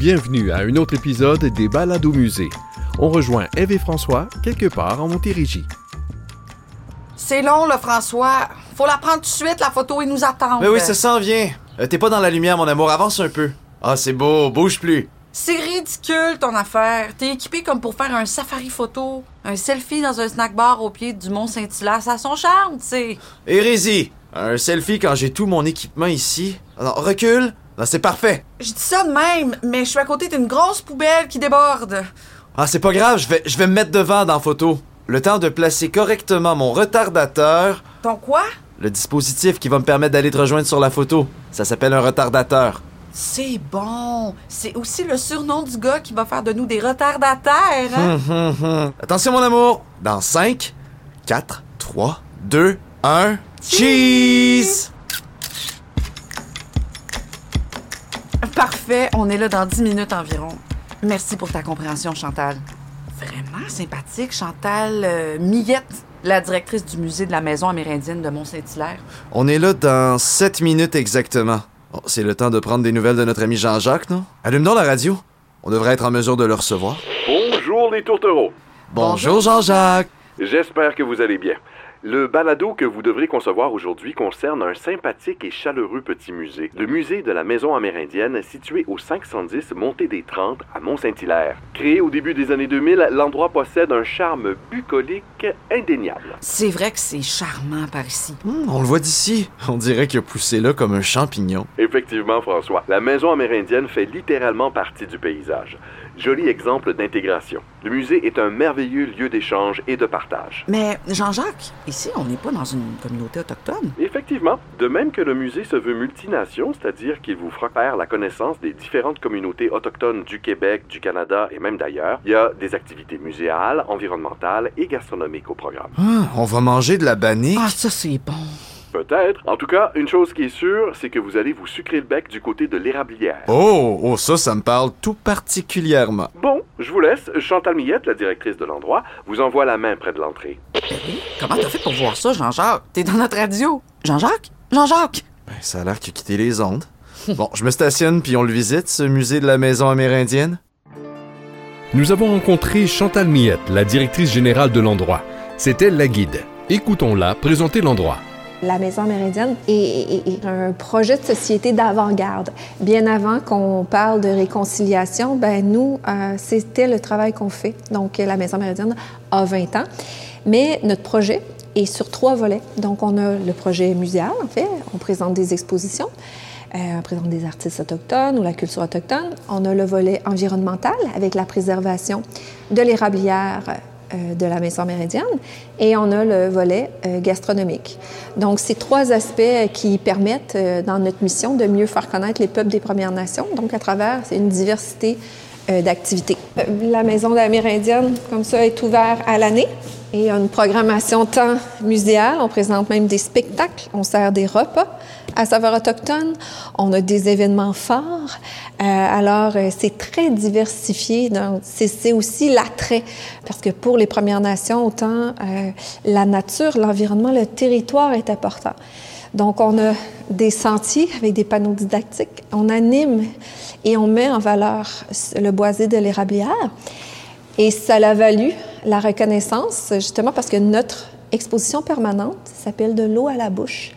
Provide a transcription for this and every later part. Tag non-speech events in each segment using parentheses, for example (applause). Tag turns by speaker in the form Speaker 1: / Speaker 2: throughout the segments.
Speaker 1: Bienvenue à un autre épisode des Balades au musée. On rejoint Eve et François quelque part en Montérégie.
Speaker 2: C'est long, là, François. Faut la prendre tout de suite, la photo, et nous attendre.
Speaker 3: Mais oui, ça s'en vient. Euh, T'es pas dans la lumière, mon amour. Avance un peu. Ah, c'est beau. Bouge plus.
Speaker 2: C'est ridicule, ton affaire. T'es équipé comme pour faire un safari photo. Un selfie dans un snack bar au pied du Mont Saint-Hilaire. Ça a son charme, tu sais.
Speaker 3: Hérésie. Un selfie quand j'ai tout mon équipement ici. Non, recule. Non, c'est parfait.
Speaker 2: Je dis ça de même, mais je suis à côté d'une grosse poubelle qui déborde.
Speaker 3: Ah, c'est pas grave. Je vais, je vais me mettre devant dans la photo. Le temps de placer correctement mon retardateur.
Speaker 2: Ton quoi?
Speaker 3: Le dispositif qui va me permettre d'aller te rejoindre sur la photo. Ça s'appelle un retardateur.
Speaker 2: C'est bon. C'est aussi le surnom du gars qui va faire de nous des retardataires, hein?
Speaker 3: Hum, hum. Attention, mon amour. Dans 5, 4, 3, 2, 1. Cheese!
Speaker 2: Parfait, on est là dans 10 minutes environ. Merci pour ta compréhension, Chantal. Vraiment sympathique, Chantal euh, Millette, la directrice du musée de la Maison amérindienne de Mont-Saint-Hilaire.
Speaker 3: On est là dans 7 minutes exactement. Bon, c'est le temps de prendre des nouvelles de notre ami Jean-Jacques, non? Allume donc la radio. On devrait être en mesure de le recevoir.
Speaker 4: Bonjour les tourtereaux.
Speaker 3: Bonjour Jean-Jacques.
Speaker 4: J'espère que vous allez bien. Le balado que vous devrez concevoir aujourd'hui concerne un sympathique et chaleureux petit musée, le musée de la Maison amérindienne situé au 510 Montée des 30 à Mont-Saint-Hilaire. Créé au début des années 2000, l'endroit possède un charme bucolique indéniable.
Speaker 2: C'est vrai que c'est charmant par ici.
Speaker 3: Hum, on le voit d'ici. On dirait qu'il a poussé là comme un champignon.
Speaker 4: Effectivement, François, la Maison amérindienne fait littéralement partie du paysage. Joli exemple d'intégration. Le musée est un merveilleux lieu d'échange et de partage.
Speaker 2: Mais Jean-Jacques, ici, on n'est pas dans une communauté autochtone.
Speaker 4: Effectivement, de même que le musée se veut multination, c'est-à-dire qu'il vous fera faire la connaissance des différentes communautés autochtones du Québec, du Canada et même d'ailleurs, il y a des activités muséales, environnementales et gastronomiques au programme.
Speaker 3: Ah, on va manger de la bannique.
Speaker 2: Ah, ça, c'est bon.
Speaker 4: Peut-être. En tout cas, une chose qui est sûre, c'est que vous allez vous sucrer le bec du côté de l'érablière.
Speaker 3: Oh, oh, ça, ça me parle tout particulièrement.
Speaker 4: Bon, je vous laisse. Chantal Millette, la directrice de l'endroit, vous envoie la main près de l'entrée.
Speaker 2: Comment t'as fait pour voir ça, Jean-Jacques? T'es dans notre radio. Jean-Jacques? Jean-Jacques?
Speaker 3: Ben, ça a l'air qu'il a quitté les ondes. (laughs) Bon, je me stationne puis on le visite, ce musée de la maison amérindienne.
Speaker 1: Nous avons rencontré Chantal Miette, la directrice générale de l'endroit. C'est elle la guide. Écoutons-la présenter l'endroit.
Speaker 5: La Maison amérindienne est, un projet de société d'avant-garde. Bien avant qu'on parle de réconciliation, ben nous, euh, c'était le travail qu'on fait. Donc, la Maison amérindienne a 20 ans. Mais notre projet est sur trois volets. Donc, on a le projet muséal, en fait. On présente des expositions. Euh, on présente des artistes autochtones ou la culture autochtone. On a le volet environnemental avec la préservation de l'érablière de la maison amérindienne et on a le volet euh, gastronomique. Donc, c'est trois aspects qui permettent, euh, dans notre mission, de mieux faire connaître les peuples des Premières Nations, donc à travers une diversité euh, d'activités. Euh, La maison amérindienne, comme ça, est ouverte à l'année et une programmation tant muséale. On présente même des spectacles, on sert des repas à saveur autochtone, on a des événements forts. Euh, alors, euh, c'est très diversifié. C'est aussi l'attrait, parce que pour les Premières Nations, autant euh, la nature, l'environnement, le territoire est important. Donc, on a des sentiers avec des panneaux didactiques. On anime et on met en valeur le boisé de l'érablière. Et ça l'a valu la reconnaissance, justement parce que notre exposition permanente s'appelle De l'eau à la bouche.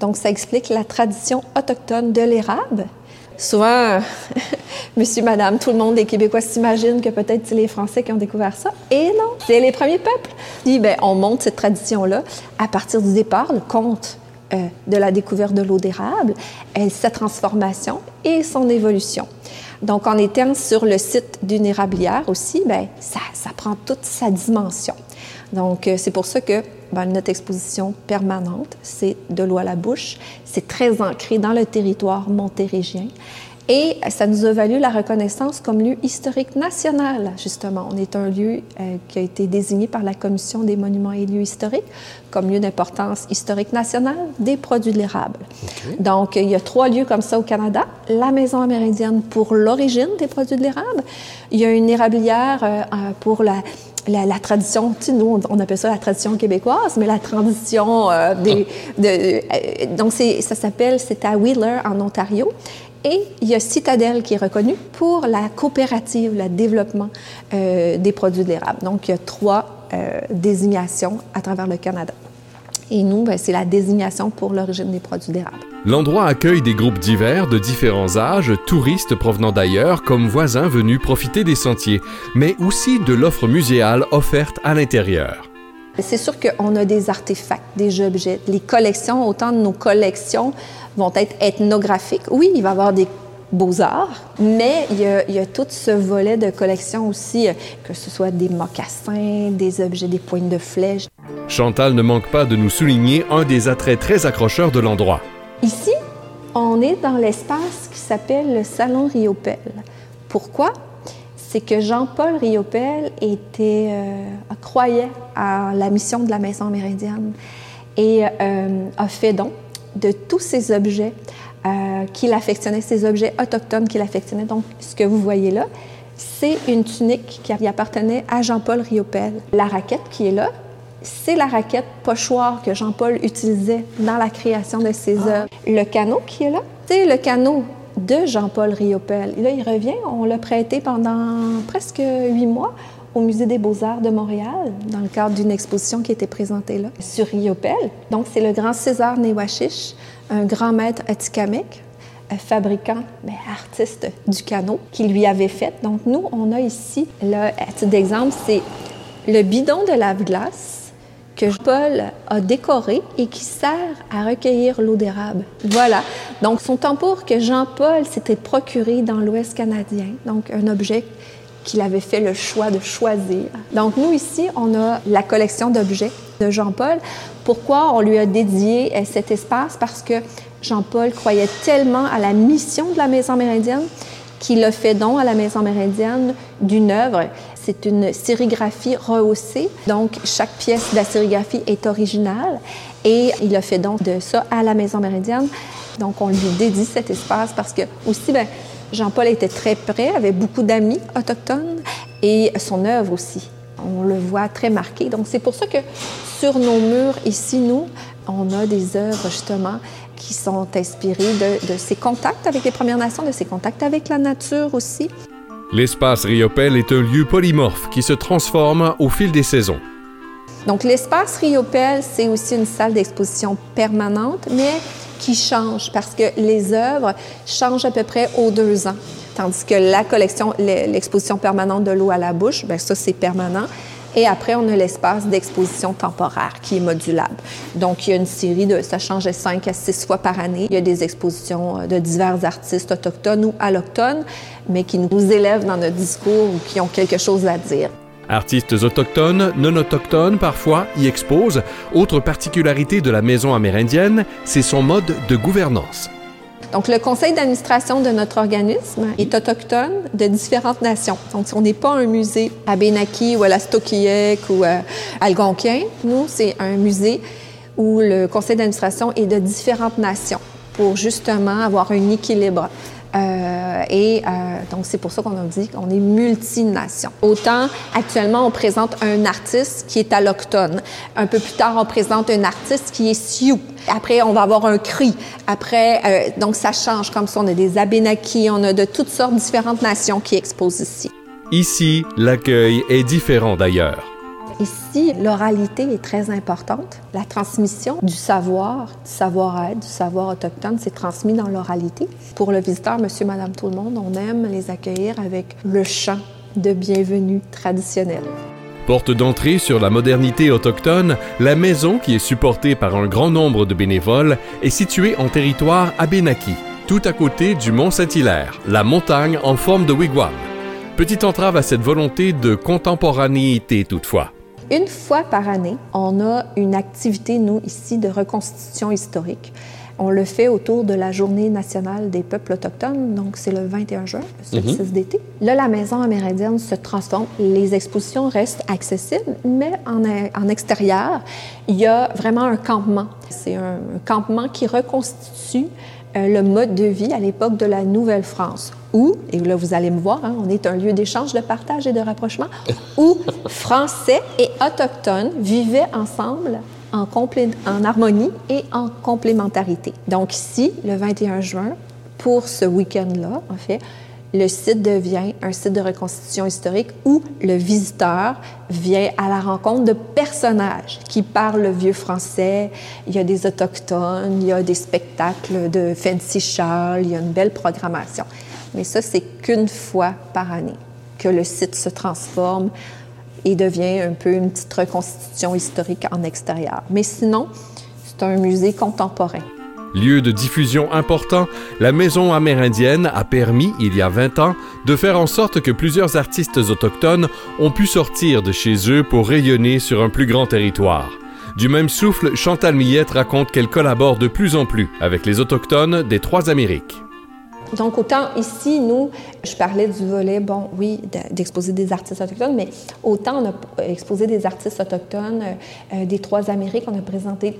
Speaker 5: Donc, ça explique la tradition autochtone de l'érable. Souvent, (laughs) monsieur, madame, tout le monde, les Québécois s'imaginent que peut-être c'est les Français qui ont découvert ça. Et non, c'est les premiers peuples. Puis, ben, on monte cette tradition-là à partir du départ, le conte euh, de la découverte de l'eau d'érable, sa transformation et son évolution. Donc, en étant sur le site d'une érablière aussi, ça, ça prend toute sa dimension. Donc, euh, c'est pour ça que ben, notre exposition permanente, c'est de l'eau à la bouche. C'est très ancré dans le territoire montérégien. Et ça nous a valu la reconnaissance comme lieu historique national, justement. On est un lieu euh, qui a été désigné par la Commission des monuments et lieux historiques comme lieu d'importance historique nationale des produits de l'érable. Donc, il y a trois lieux comme ça au Canada. La Maison amérindienne pour l'origine des produits de l'érable. Il y a une érablière euh, euh, pour la, la, tradition, tu sais, nous, on, appelle ça la tradition québécoise, mais la tradition euh, des... De, euh, donc, ça s'appelle, c'est à Wheeler, en Ontario. Et il y a Citadel qui est reconnu pour la coopérative, le développement euh, des produits de l'érable. Donc, il y a trois désignations à travers le Canada. Et nous, ben, c'est la désignation pour l'origine des produits d'érable.
Speaker 1: L'endroit accueille des groupes divers de différents âges, touristes provenant d'ailleurs comme voisins venus profiter des sentiers, mais aussi de l'offre muséale offerte à l'intérieur.
Speaker 5: C'est sûr qu'on a des artefacts, des objets. Les collections, autant de nos collections vont être ethnographiques. Oui, il va y avoir des beaux-arts, mais il y, a, il y, a, tout ce volet de collection aussi, que ce soit des mocassins, des objets, des pointes de flèches.
Speaker 1: Chantal ne manque pas de nous souligner un des attraits très accrocheurs de l'endroit.
Speaker 5: Ici, on est dans l'espace qui s'appelle le Salon Riopel. Pourquoi? C'est que Jean-Paul Riopel était, euh, croyait à la mission de la Maison amérindienne et euh, a fait don de tous ces objets euh, qu'il affectionnait, ces objets autochtones qu'il affectionnait. Donc, ce que vous voyez là, c'est une tunique qui appartenait à Jean-Paul Riopel. La raquette qui est là, c'est la raquette pochoir que Jean-Paul utilisait dans la création de ses ah. œuvres. Le canot qui est là, c'est le canot de Jean-Paul Riopel. Là, il revient, on l'a prêté pendant presque huit mois au Musée des beaux-arts de Montréal, dans le cadre d'une exposition qui était présentée là, sur Riopel. Donc, c'est le grand César Newashish, un grand maître atikamekw, fabricant, mais artiste du canot, qui lui avait fait. Donc, nous, on a ici, là, à titre d'exemple, c'est le bidon de lave-glace que Paul a décoré et qui sert à recueillir l'eau d'érable. Voilà. Donc, son tambour que Jean-Paul s'était procuré dans l'Ouest canadien, donc un objet qu'il avait fait le choix de choisir. Donc, nous, ici, on a la collection d'objets de Jean-Paul. Pourquoi on lui a dédié euh, cet espace? Parce que Jean-Paul croyait tellement à la mission de la Maison amérindienne qu'il a fait don à la Maison amérindienne d'une œuvre c'est une sérigraphie rehaussée, donc chaque pièce de la sérigraphie est originale et il a fait donc de ça à la Maison Méridienne. Donc on lui dédie cet espace parce que aussi, ben, Jean-Paul était très près, avait beaucoup d'amis autochtones et son œuvre aussi. On le voit très marqué. Donc c'est pour ça que sur nos murs ici, nous, on a des œuvres justement qui sont inspirées de, de ses contacts avec les Premières Nations, de ses contacts avec la nature aussi.
Speaker 1: L'espace Riopel est un lieu polymorphe qui se transforme au fil des saisons.
Speaker 5: Donc l'espace Riopel, c'est aussi une salle d'exposition permanente, mais qui change parce que les œuvres changent à peu près aux deux ans. Tandis que la collection, l'exposition permanente de l'eau à la bouche, bien ça c'est permanent. Et après, on a l'espace d'exposition temporaire qui est modulable. Donc, il y a une série de, ça change cinq à six fois par année. Il y a des expositions euh, de divers artistes autochtones ou allochtones, mais qui nous élèvent dans notre discours ou qui ont quelque chose à dire.
Speaker 1: Artistes autochtones, non autochtones parfois y exposent. Autre particularité de la maison amérindienne, c'est son mode de gouvernance.
Speaker 5: Donc, le conseil d'administration de notre organisme est autochtone de différentes nations. Donc, on n'est pas un musée à Benaki ou à la Stokiek ou à Algonquin. Nous, c'est un musée où le conseil d'administration est de différentes nations pour justement avoir un équilibre euh, et euh, donc, c'est pour ça qu'on a dit qu'on est multination. Autant, actuellement, on présente un artiste qui est alloctone. Un peu plus tard, on présente un artiste qui est Sioux. Après, on va avoir un cri. Après, euh, donc, ça change comme ça. On a des Abénakis, on a de toutes sortes différentes nations qui exposent ici.
Speaker 1: Ici, l'accueil est différent d'ailleurs.
Speaker 5: Ici, l'oralité est très importante. La transmission du savoir, du savoir-être, du savoir autochtone, c'est transmis dans l'oralité. Pour le visiteur, monsieur, madame, tout le monde, on aime les accueillir avec le chant de bienvenue traditionnel.
Speaker 1: Porte d'entrée sur la modernité autochtone, la maison, qui est supportée par un grand nombre de bénévoles, est située en territoire Abénaki, tout à côté du Mont Saint-Hilaire, la montagne en forme de wigwam. Petite entrave à cette volonté de contemporanéité toutefois.
Speaker 5: Une fois par année, on a une activité, nous, ici, de reconstitution historique. On le fait autour de la Journée nationale des peuples autochtones, donc c'est le 21 juin, le solstice mhm. d'été. Là, la maison amérindienne se transforme. Les expositions restent accessibles, mais en, en extérieur, il y a vraiment un campement. C'est un campement qui reconstitue le mode de vie à l'époque de la Nouvelle-France, où, et là vous allez me voir, hein, on est un lieu d'échange, de partage et de rapprochement, (laughs) où Français et Autochtones vivaient ensemble en, en harmonie et en complémentarité. Donc ici, le 21 juin, pour ce week-end-là, en fait, le site devient un site de reconstitution historique où le visiteur vient à la rencontre de personnages qui parlent le vieux français. Il y a des autochtones, il y a des spectacles de fancy Charles, il y a une belle programmation. Mais ça, c'est qu'une fois par année que le site se transforme et devient un peu une petite reconstitution historique en extérieur. Mais sinon, c'est un musée contemporain.
Speaker 1: Lieu de diffusion important, la Maison amérindienne a permis, il y a 20 ans, de faire en sorte que plusieurs artistes autochtones ont pu sortir de chez eux pour rayonner sur un plus grand territoire. Du même souffle, Chantal Millette raconte qu'elle collabore de plus en plus avec les Autochtones des Trois Amériques.
Speaker 5: Donc, autant ici, nous, je parlais du volet, bon, oui, d'exposer des artistes autochtones, mais autant on a exposé des artistes autochtones euh, des Trois Amériques, on a présenté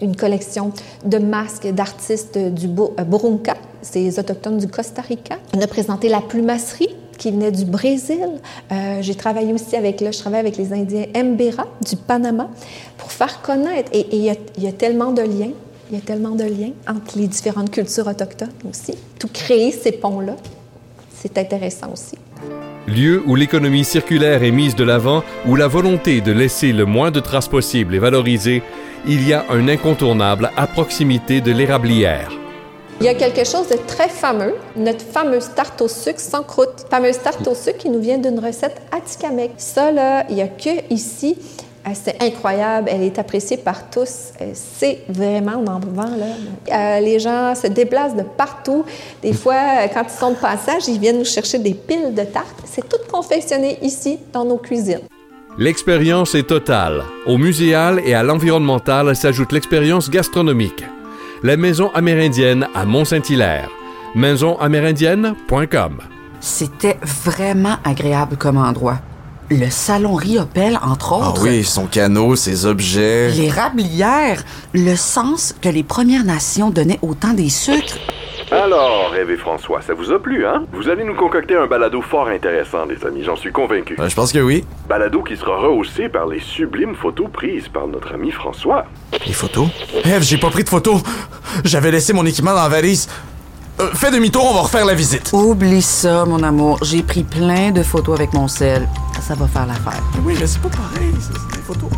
Speaker 5: une collection de masques d'artistes du euh, Burunka, ces autochtones du Costa Rica. On a présenté la plumasserie qui venait du Brésil. Euh, j'ai travaillé aussi avec, là, je travaille avec les Indiens Mbera du Panama pour faire connaître. Et il y, a tellement de liens, il y a tellement de liens entre les différentes cultures autochtones aussi. Tout créer ces ponts-là, c'est intéressant aussi.
Speaker 1: Lieu où l'économie circulaire est mise de l'avant, où la volonté de laisser le moins de traces possible est valorisée, il y a un incontournable à proximité de l'érablière.
Speaker 5: Il y a quelque chose de très fameux, notre fameuse tarte au sucre sans croûte. Fameuse tarte au sucre qui nous vient d'une recette atikamekw. Ça, là, il n'y a que ici. Euh, c'est incroyable, elle est appréciée par tous. Euh, c'est vraiment, on en vend, là. Euh, les gens se déplacent de partout. Des fois, quand ils sont de passage, ils viennent nous chercher des piles de tartes. C'est tout confectionné ici, dans nos cuisines.
Speaker 1: L'expérience est totale. Au muséal et à l'environnemental s'ajoute l'expérience gastronomique. La Maison amérindienne à Mont-Saint-Hilaire. maisonamérindienne.com.
Speaker 2: C'était vraiment agréable comme endroit. Le salon Riopel, entre
Speaker 3: Ah
Speaker 2: autres.
Speaker 3: oui, son canot, ses objets.
Speaker 2: Les rablières, le sens que les Premières Nations donnaient au temps des sucres.
Speaker 4: Alors, Eve et François, ça vous a plu, hein? Vous allez nous concocter un balado fort intéressant, les amis, j'en suis convaincu.
Speaker 3: Euh, je pense que oui.
Speaker 4: Balado qui sera rehaussé par les sublimes photos prises par notre ami François.
Speaker 3: Les photos? Eve, j'ai pas pris de photos. J'avais laissé mon équipement dans la valise. Euh, fais demi-tour, on va refaire la visite.
Speaker 2: Oublie ça, mon amour. J'ai pris plein de photos avec mon sel. Ça va faire l'affaire.
Speaker 3: Oui, mais c'est pas pareil, c'est des photos.